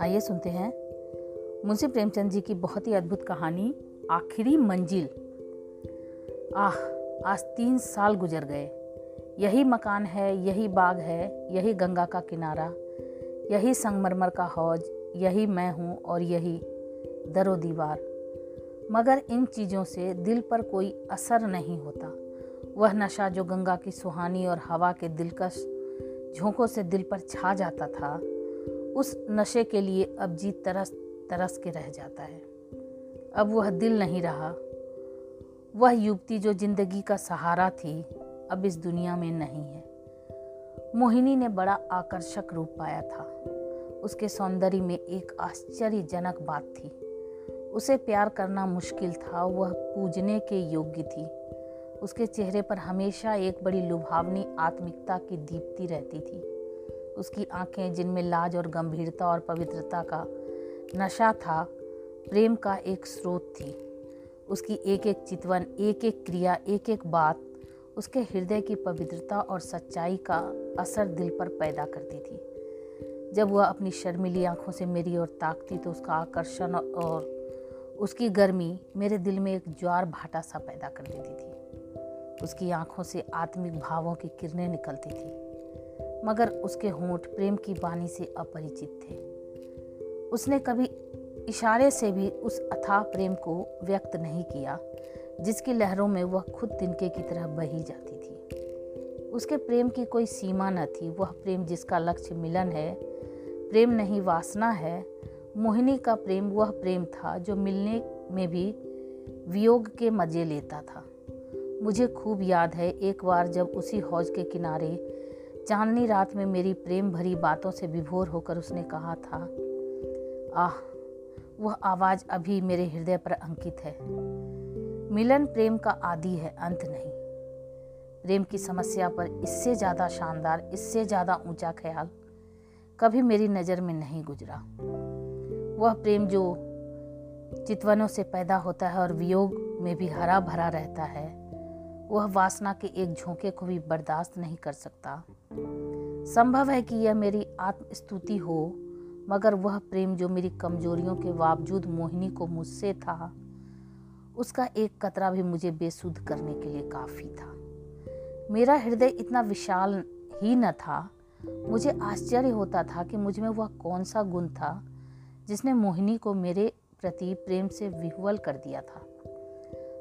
आइए सुनते हैं मुंशी प्रेमचंद जी की बहुत ही अद्भुत कहानी, आखिरी मंजिल। आह, आज तीन साल गुजर गए। यही मकान है, यही बाग है, यही गंगा का किनारा, यही संगमरमर का हौज, यही मैं हूँ और यही दरो दीवार। मगर इन चीज़ों से दिल पर कोई असर नहीं होता। वह नशा जो गंगा की सुहानी और हवा के दिलकश झोंकों से दिल पर छा जाता था, उस नशे के लिए अब जी तरस तरस के रह जाता है। अब वह दिल नहीं रहा। वह युवती जो ज़िंदगी का सहारा थी, अब इस दुनिया में नहीं है। मोहिनी ने बड़ा आकर्षक रूप पाया था। उसके सौंदर्य में एक आश्चर्यजनक बात थी। उसे प्यार करना मुश्किल था, वह पूजने के योग्य थी। उसके चेहरे पर हमेशा एक बड़ी लुभावनी आत्मिकता की दीप्ति रहती थी। उसकी आँखें, जिनमें लाज और गंभीरता और पवित्रता का नशा था, प्रेम का एक स्रोत थी। उसकी एक एक चितवन एक एक क्रिया एक एक बात उसके हृदय की पवित्रता और सच्चाई का असर दिल पर पैदा करती थी। जब वह अपनी शर्मिली आँखों से मेरी ओर ताकती तो उसका आकर्षण और उसकी गर्मी मेरे दिल में एक ज्वार भाटा सा पैदा कर देती थी। उसकी आँखों से आत्मिक भावों की किरणें निकलती थी, मगर उसके होंठ प्रेम की बानी से अपरिचित थे। उसने कभी इशारे से भी उस अथाह प्रेम को व्यक्त नहीं किया, जिसकी लहरों में वह खुद तिनके की तरह बही जाती थी। उसके प्रेम की कोई सीमा न थी, वह प्रेम जिसका लक्ष्य मिलन है, प्रेम नहीं वासना है, मोहिनी का प्रेम वह प्रेम था जो मिलने में भी वियोग के मज़े लेता था। मुझे खूब याद है एक बार जब उसी हौज के किनारे चांदनी रात में मेरी प्रेम भरी बातों से विभोर होकर उसने कहा था, आह, वह आवाज़ अभी मेरे हृदय पर अंकित है। मिलन प्रेम का आदि है, अंत नहीं। प्रेम की समस्या पर इससे ज़्यादा शानदार, इससे ज़्यादा ऊँचा ख्याल कभी मेरी नज़र में नहीं गुजरा। वह प्रेम जो चितवनों से पैदा होता है और वियोग में भी हरा भरा रहता है वह वासना के एक झोंके को भी बर्दाश्त नहीं कर सकता। संभव है कि यह मेरी आत्मस्तुति हो, मगर वह प्रेम जो मेरी कमजोरियों के बावजूद मोहिनी को मुझसे था, उसका एक कतरा भी मुझे बेसुध करने के लिए काफ़ी था। मेरा हृदय इतना विशाल ही न था, मुझे आश्चर्य होता था कि मुझमें वह कौन सा गुण था, जिसने मोहिनी को मेरे प्रति प्रेम से विह्वल कर दिया था।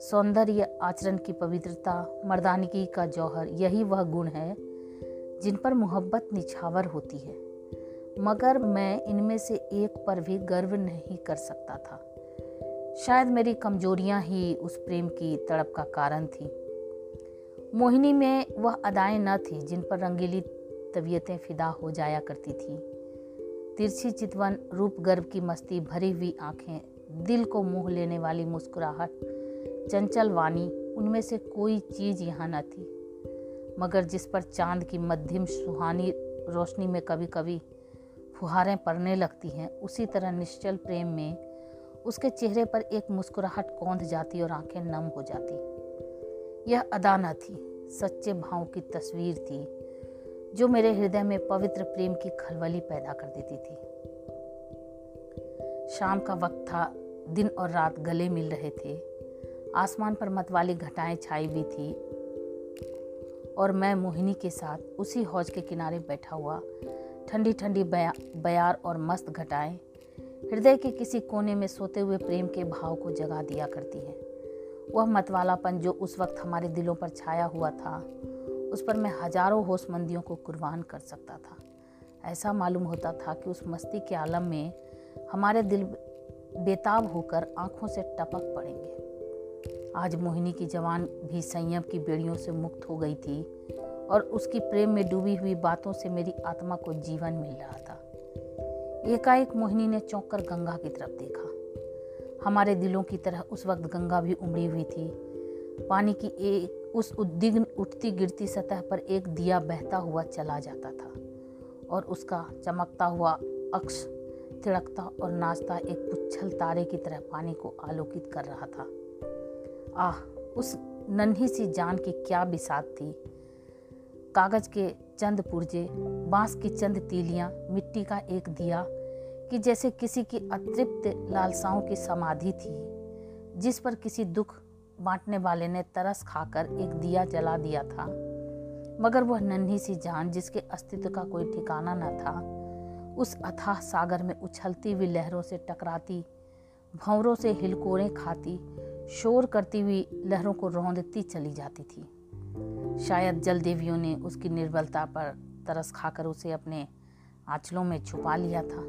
सौंदर्य आचरण की पवित्रता, मर्दानगी का जौहर, यही वह गुण है जिन पर मोहब्बत निछावर होती है। मगर मैं इनमें से एक पर भी गर्व नहीं कर सकता था। शायद मेरी कमजोरियाँ ही उस प्रेम की तड़प का कारण थी। मोहिनी में वह अदाएँ न थी जिन पर रंगीली तबीयतें फिदा हो जाया करती थी। तिरछी चितवन, रूप गर्भ की मस्ती, भरी हुई आँखें, दिल को मोह लेने वाली मुस्कुराहट चंचल वाणी, उनमें से कोई चीज़ यहाँ न थी। मगर जिस पर चाँद की मध्यम सुहानी रोशनी में कभी कभी फुहारें पड़ने लगती हैं, उसी तरह निश्चल प्रेम में उसके चेहरे पर एक मुस्कुराहट कौंध जाती और आँखें नम हो जाती। यह अदा न थी, सच्चे भाव की तस्वीर थी, जो मेरे हृदय में पवित्र प्रेम की खलबली पैदा कर देती थी। शाम का वक्त था, दिन और रात गले मिल रहे थे आसमान पर मतवाली घटाएँ छाई हुई थी और मैं मोहिनी के साथ उसी हौज के किनारे बैठा हुआ ठंडी ठंडी बया, बयार और मस्त घटाएँ हृदय के किसी कोने में सोते हुए प्रेम के भाव को जगा दिया करती है। वह मतवालापन जो उस वक्त हमारे दिलों पर छाया हुआ था उस पर मैं हज़ारों होशमंदियों को कुर्बान कर सकता था। ऐसा मालूम होता था कि उस मस्ती के आलम में हमारे दिल बेताब होकर आँखों से टपक पड़ेंगे। आज मोहिनी की जवान भी संयम की बेड़ियों से मुक्त हो गई थी और उसकी प्रेम में डूबी हुई बातों से मेरी आत्मा को जीवन मिल रहा था। एकाएक मोहिनी ने चौंक कर गंगा की तरफ़ देखा। हमारे दिलों की तरह उस वक्त गंगा भी उमड़ी हुई थी। पानी की एक, उस उद्दिग्न उठती गिरती सतह पर एक दिया बहता हुआ चला जाता था और उसका चमकता हुआ अक्ष तिड़कता और नाचता एक पुच्छल तारे की तरह पानी को आलोकित कर रहा था। आह, उस नन्ही सी जान की क्या बिसात थी। कागज़ के चंद पुर्जे, बाँस की चंद तीलियाँ, मिट्टी का एक दिया, कि जैसे किसी की अतृप्त लालसाओं की समाधि थी, जिस पर किसी दुख बांटने वाले ने तरस खाकर एक दिया जला दिया था। मगर वह नन्ही सी जान, जिसके अस्तित्व का कोई ठिकाना न था, उस अथाह सागर में उछलती हुई लहरों से टकराती, भंवरों से हिलकोरें खाती शोर करती हुई लहरों को रौंदती चली जाती थी। शायद जल देवियों ने उसकी निर्बलता पर तरस खाकर उसे अपने आंचलों में छुपा लिया था।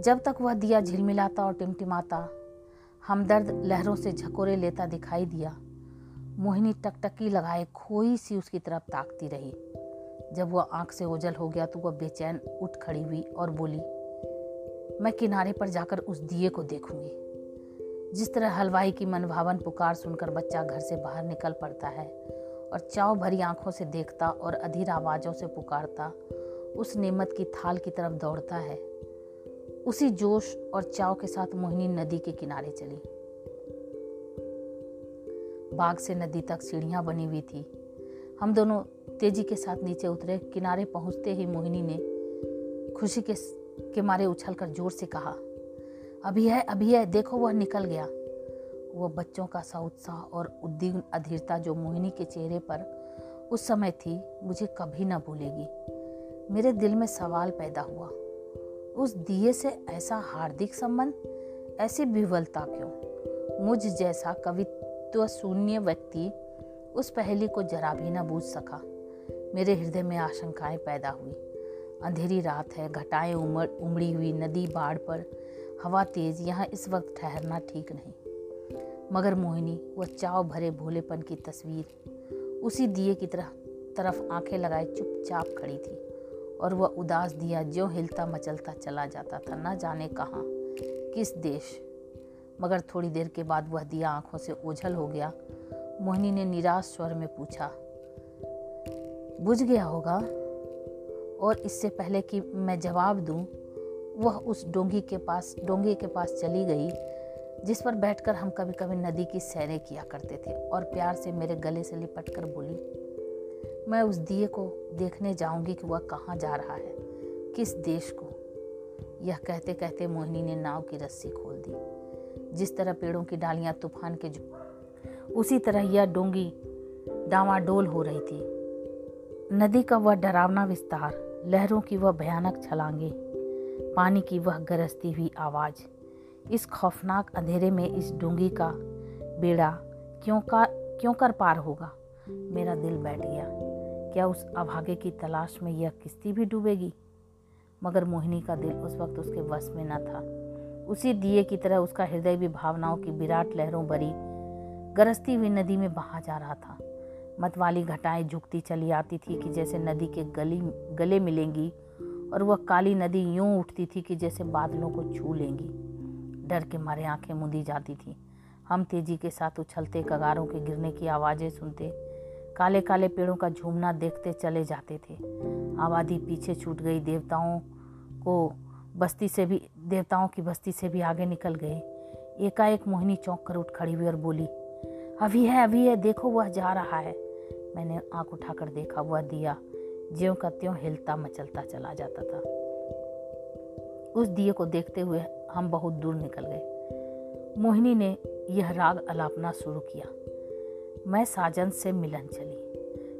जब तक वह दिया झिलमिलाता और टिमटिमाता, हमदर्द लहरों से झकोरे लेता दिखाई दिया, मोहिनी टकटकी लगाए खोई सी उसकी तरफ़ ताकती रही। जब वह आँख से ओझल हो गया तो वह बेचैन उठ खड़ी हुई और बोली, मैं किनारे पर जाकर उस दिए को देखूँगी। जिस तरह हलवाई की मनभावन पुकार सुनकर बच्चा घर से बाहर निकल पड़ता है और चाव भरी आँखों से देखता और अधीर आवाज़ों से पुकारता, उस नेमत की थाल की तरफ़ दौड़ता है। उसी जोश और चाव के साथ मोहिनी नदी के किनारे चली। बाग से नदी तक सीढ़ियाँ बनी हुई थी। हम दोनों तेज़ी के साथ नीचे उतरे। किनारे पहुँचते ही मोहिनी ने खुशी के के मारे उछलकर ज़ोर से कहा अभी है अभी है, देखो वह निकल गया। वह बच्चों का सा उत्साह और उद्दीन अधीरता जो मोहिनी के चेहरे पर उस समय थी, मुझे कभी ना भूलेगी। मेरे दिल में सवाल पैदा हुआ, उस दिए से ऐसा हार्दिक संबंध, ऐसी विवलता क्यों? मुझ जैसा कवित्व शून्य व्यक्ति उस पहली को जरा भी ना बूझ सका। मेरे हृदय में आशंकाएँ पैदा हुई। अंधेरी रात है, घटाएँ उमड़, उमड़ी हुई नदी बाढ़ पर हवा तेज यहाँ इस वक्त ठहरना ठीक नहीं। मगर मोहिनी वह चाव भरे भोलेपन की तस्वीर उसी दिए की तरह तरफ़ आँखें लगाए चुपचाप खड़ी थी। और वह उदास दिया जो हिलता मचलता चला जाता था न जाने कहाँ किस देश। मगर थोड़ी देर के बाद वह दिया आँखों से ओझल हो गया। मोहिनी ने निराश स्वर में पूछा बुझ गया होगा? और इससे पहले कि मैं जवाब दूँ, वह उस डोंगी के पास, डोंगी के पास चली गई, जिस पर बैठकर हम कभी कभी नदी की सैरें किया करते थे और प्यार से मेरे गले से लिपट कर बोली, मैं उस दिए को देखने जाऊँगी कि वह कहाँ जा रहा है, किस देश को? यह कहते कहते मोहिनी ने नाव की रस्सी खोल दी। जिस तरह पेड़ों की डालियाँ तूफ़ान के उसी तरह यह डोंगी डावाडोल हो रही थी। नदी का वह डरावना विस्तार, लहरों की वह भयानक छलांगे पानी की वह गरजती हुई आवाज़, इस खौफनाक अंधेरे में इस डूँगी का बेड़ा क्यों का, क्यों कर पार होगा? मेरा दिल बैठ गया। क्या उस अभागे की तलाश में यह किस्ती भी डूबेगी? मगर मोहिनी का दिल उस वक्त उसके वश में न था। उसी दिए की तरह उसका हृदय भी भावनाओं की विराट लहरों भरी गरजती हुई नदी में बहा जा रहा था। मतवाली घटाएँ झुकती चली आती थी कि जैसे नदी के गली, गले मिलेंगी और वह काली नदी यूँ उठती थी कि जैसे बादलों को छू लेंगी। डर के मारे आँखें मुंदी जाती थी। हम तेज़ी के साथ उछलते, कगारों के गिरने की आवाज़ें सुनते काले काले पेड़ों का झूमना देखते चले जाते थे। आबादी पीछे छूट गई, देवताओं को बस्ती से भी, देवताओं की बस्ती से भी आगे निकल गए। एकाएक मोहिनी चौंक कर उठ खड़ी हुई और बोली, अभी है अभी है, देखो, वह जा रहा है। मैंने आँख उठाकर देखा, वह दिया ज्यों का त्यों हिलता मचलता चला जाता था। उस दिए को देखते हुए हम बहुत दूर निकल गए। मोहिनी ने यह राग अलापना शुरू किया। मैं साजन से मिलन चली।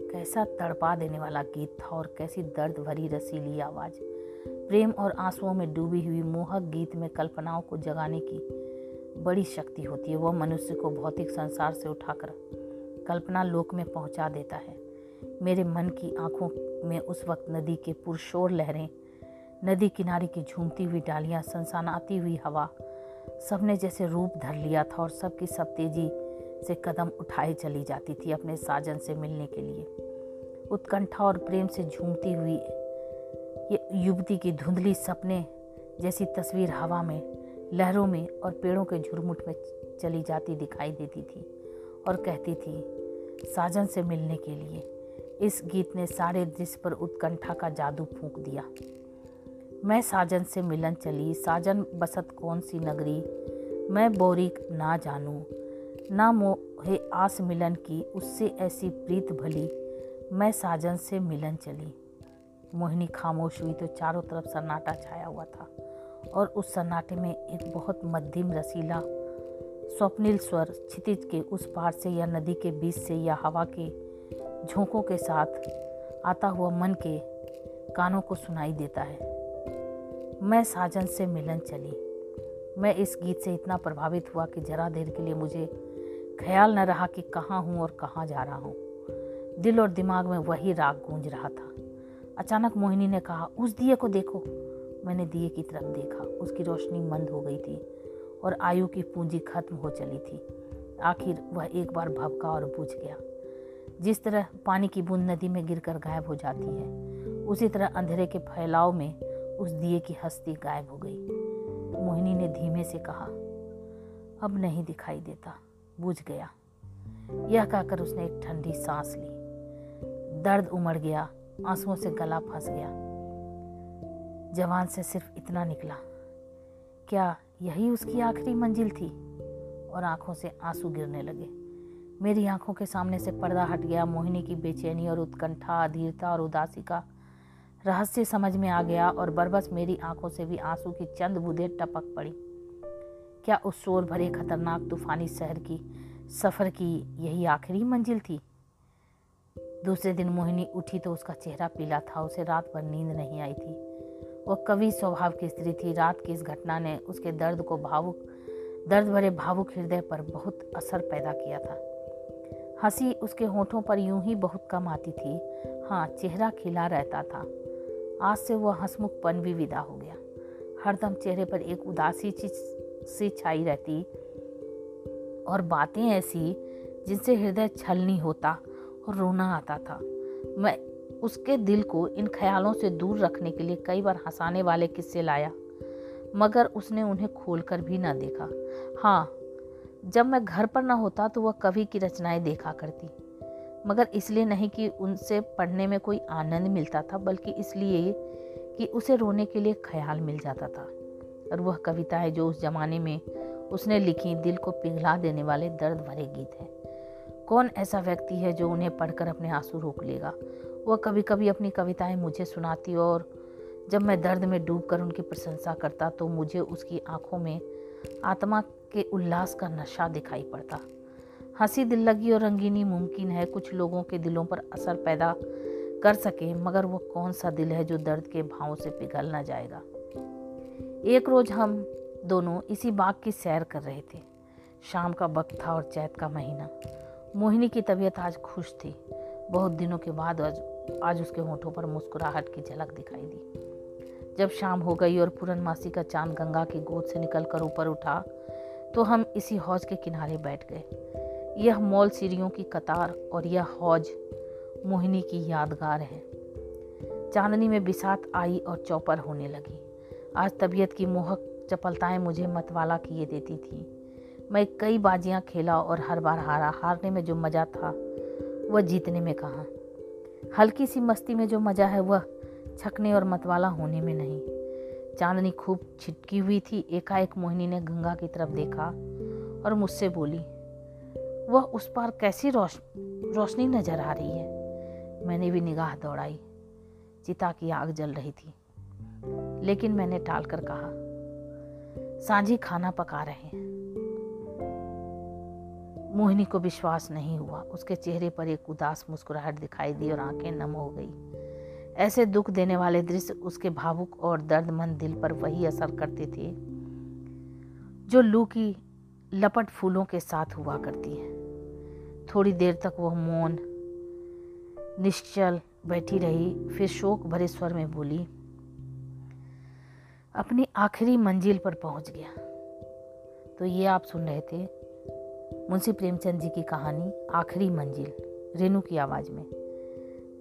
कैसा तड़पा देने वाला गीत था और कैसी दर्द भरी रसीली आवाज़। प्रेम और आंसुओं में डूबी हुई मोहक गीत में कल्पनाओं को जगाने की बड़ी शक्ति होती है। वह मनुष्य को भौतिक संसार से उठाकर कल्पना लोक में पहुँचा देता है। मेरे मन की आँखों में उस वक्त नदी के पुरशोर लहरें, नदी किनारे की झूमती हुई डालियाँ, सनसनाती हुई हवा, सबने जैसे रूप धर लिया था और सबकी सब तेज़ी से कदम उठाए चली जाती थी अपने साजन से मिलने के लिए। उत्कंठा और प्रेम से झूमती हुई ये युवती की धुंधली सपने जैसी तस्वीर हवा में, लहरों में और पेड़ों के झुरमुट में चली जाती दिखाई देती थी और कहती थी, साजन से मिलने के लिए। इस गीत ने सारे दृश्य पर उत्कंठा का जादू फूंक दिया। मैं साजन से मिलन चली, साजन बसत कौन सी नगरी? मैं बोरी ना जानूं, ना मोहे आस मिलन की, उससे ऐसी प्रीत भली। मैं साजन से मिलन चली। मोहिनी खामोश हुई तो चारों तरफ़ सन्नाटा छाया हुआ था और उस सन्नाटे में एक बहुत मध्यम रसीला, स्वप्निल स्वर क्षितिज के उस पार से या नदी के बीच से या हवा के झोंकों के साथ आता हुआ मन के कानों को सुनाई देता है। मैं साजन से मिलन चली। मैं इस गीत से इतना प्रभावित हुआ कि जरा देर के लिए मुझे ख्याल न रहा कि कहाँ हूँ और कहाँ जा रहा हूँ। दिल और दिमाग में वही राग गूंज रहा था। अचानक मोहिनी ने कहा, उस दिए को देखो। मैंने दिए की तरफ़ देखा। उसकी रोशनी मंद हो गई थी और आयु की पूंजी खत्म हो चली थी। आखिर वह एक बार भबका और बुझ गया। जिस तरह पानी की बूंद नदी में गिरकर गायब हो जाती है, उसी तरह अंधेरे के फैलाव में उस दिए की हस्ती गायब हो गई। मोहिनी ने धीमे से कहा, अब नहीं दिखाई देता। बुझ गया। यह कहकर उसने एक ठंडी सांस ली। दर्द उमड़ गया, आंसुओं से गला फंस गया। जवान से सिर्फ़ इतना निकला, क्या यही उसकी आखिरी मंजिल थी? और आँखों से आँसू गिरने लगे। मेरी आँखों के सामने से पर्दा हट गया। मोहिनी की बेचैनी और उत्कंठा, अधीरता और उदासी का रहस्य समझ में आ गया और बरबस मेरी आँखों से भी आँसू की चंद बूंदें टपक पड़ी। क्या उस शोर भरे खतरनाक तूफानी शहर की, सफ़र की यही आखिरी मंजिल थी? दूसरे दिन मोहिनी उठी तो उसका चेहरा पीला था, उसे रात भर नींद नहीं आई थी। वह कवि स्वभाव की स्त्री थी। रात की इस घटना ने उसके दर्द को भावुक, दर्द भरे भावुक हृदय पर बहुत असर पैदा किया था। हँसी उसके होठों पर यूँ ही बहुत कम आती थी। हाँ चेहरा खिला रहता था। आज से वह हंसमुखपन भी विदा हो गया। हरदम चेहरे पर एक उदासी चीज़ सी छाई रहती और बातें ऐसी जिनसे हृदय छलनी होता और रोना आता था। मैं उसके दिल को इन ख्यालों से दूर रखने के लिए कई बार हंसाने वाले किस्से लाया, मगर उसने उन्हें खोलकर भी ना देखा। हाँ जब मैं घर पर ना होता तो वह कवि की रचनाएँ देखा करती। मगर इसलिए नहीं कि उनसे पढ़ने में कोई आनंद मिलता था, बल्कि इसलिए कि उसे रोने के लिए ख्याल मिल जाता था। और वह कविताएँ जो उस जमाने में उसने लिखी, दिल को पिघला देने वाले दर्द भरे गीत हैं। कौन ऐसा व्यक्ति है जो उन्हें पढ़कर अपने आँसू रोक लेगा? वह कभी कभी अपनी कविताएँ मुझे सुनाती और जब मैं दर्द में डूबकर उनकी प्रशंसा करता तो मुझे उसकी आँखों में आत्मा के उल्लास का नशा दिखाई पड़ता। हँसी दिल लगी और रंगीनी मुमकिन है कुछ लोगों के दिलों पर असर पैदा कर सके, मगर वो कौन सा दिल है जो दर्द के भावों से पिघल ना जाएगा? एक रोज हम दोनों इसी बाग की सैर कर रहे थे। शाम का वक्त था और चैत का महीना। मोहिनी की तबीयत आज खुश थी। बहुत दिनों के बाद आज आज उसके होठों पर मुस्कुराहट की झलक दिखाई दी। जब शाम हो गई और पूरनमासी का चाँद गंगा की गोद से निकलकर ऊपर उठा तो हम इसी हौज के किनारे बैठ गए। यह मॉल सीढ़ियों की कतार और यह हौज मोहिनी की यादगार है। चांदनी में बिसात आई और चौपर होने लगी। आज तबीयत की मोहक चपलताएँ मुझे मतवाला किए देती थी। मैं कई बाजियाँ खेला और हर बार हारा। हारने में जो मज़ा था, वह जीतने में कहा। हल्की सी मस्ती में जो मज़ा है, वह छकने और मतवाला होने में नहीं। चांदनी खूब छिटकी हुई थी, एकाएक मोहिनी ने गंगा की तरफ़ देखा और मुझसे बोली, वह उस पार कैसी रोश, रोशनी नज़र आ रही है? मैंने भी निगाह दौड़ाई, चिता की आग जल रही थी, लेकिन मैंने टाल कर कहा, सांझी खाना पका रहे हैं। मोहिनी को विश्वास नहीं हुआ, उसके चेहरे पर एक उदास मुस्कुराहट दिखाई दी और आँखें नम हो गई। ऐसे दुख देने वाले दृश्य उसके भावुक और दर्दमंद दिल पर वही असर करते थे, जो लू की लपट फूलों के साथ हुआ करती है। थोड़ी देर तक वह मौन, निश्चल बैठी रही, फिर शोक भरे स्वर में बोली, अपनी आखिरी मंजिल पर पहुँच गया। तो ये आप सुन रहे थे मुंशी प्रेमचंद जी की कहानी, आखिरी मंजिल रेनू की आवाज़ में।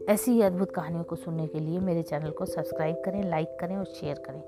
ऐसी ही अद्भुत कहानियों को सुनने के लिए मेरे चैनल को सब्सक्राइब करें, लाइक करें और शेयर करें।